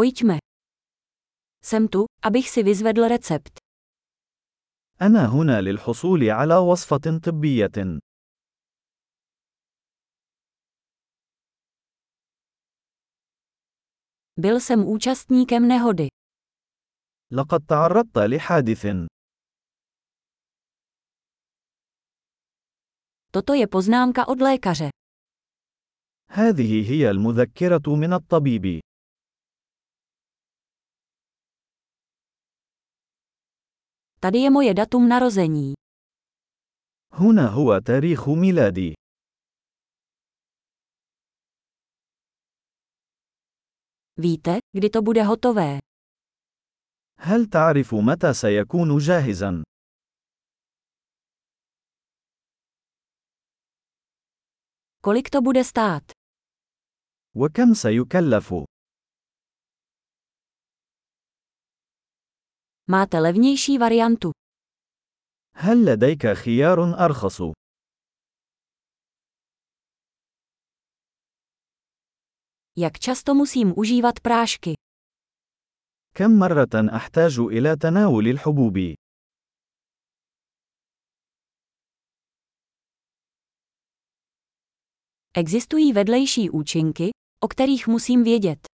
Pojďme. Jsem tu, abych si vyzvedl recept. أنا هنا للحصول على وصفة طبية. Byl jsem účastníkem nehody. لقد تعرضت لحادث. Toto je poznámka od lékaře. هذه هي المذكرة من الطبيب. Tady je moje datum narození. هنا هو تاريخ ميلادي. Víte, kdy to bude hotové? هل تعرف متى سيكون جاهزا؟ Kolik to bude stát? وكم سيكلف؟ Máte levnější variantu. هل لديك خيار أرخص؟ Jak často musím užívat prášky? كم مرة أحتاج إلى تناول الحبوب؟ Existují vedlejší účinky, o kterých musím vědět.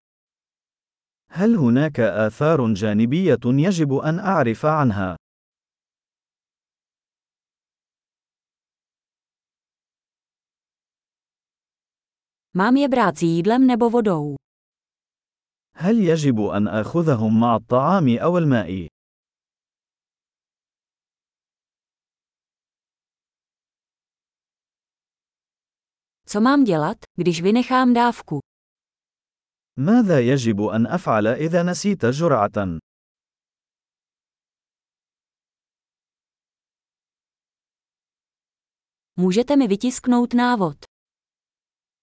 هل هناك آثار جانبية يجب أن أعرف عنها؟ Mám je brát s jídlem nebo vodou? هل يجب أن آخذهم مع الطعام أو الماء؟ Co mám dělat, když vynechám dávku? ماذا يجب أن أفعل إذا نسيت جرعة؟ Můžete mi vytisknout návod.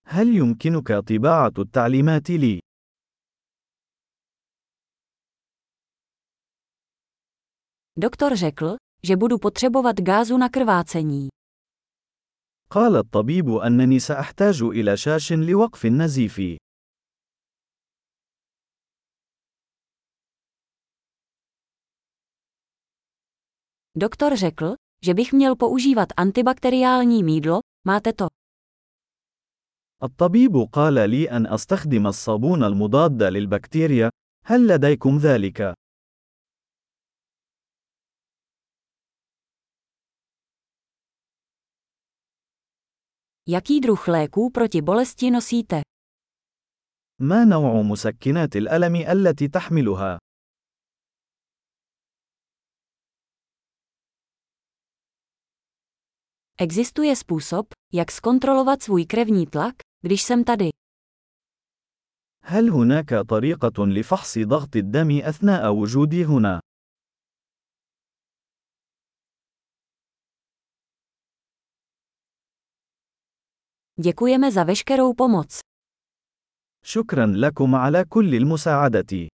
هل يمكنك طباعة التعليمات لي؟ Doktor řekl, že budu potřebovat gázu na krvácení. قال الطبيب أنني سأحتاج إلى شاش لوقف النزيف. Doktor řekl, že bych měl používat antibakteriální mídlo, máte to. الطبيب قال لي أن أستخدم الصابون المضاد للبكتيريا. هل لديكم ذلك؟ Jaký druh léků proti bolesti nosíte? ما نوع مسكنات الألم التي تحملها؟ Existuje způsob, jak zkontrolovat svůj krevní tlak, když jsem tady. هل هناك طريقة لفحص ضغط الدم أثناء وجودي هنا؟ Děkujeme za veškerou pomoc. شكرا لكم على كل المساعدة.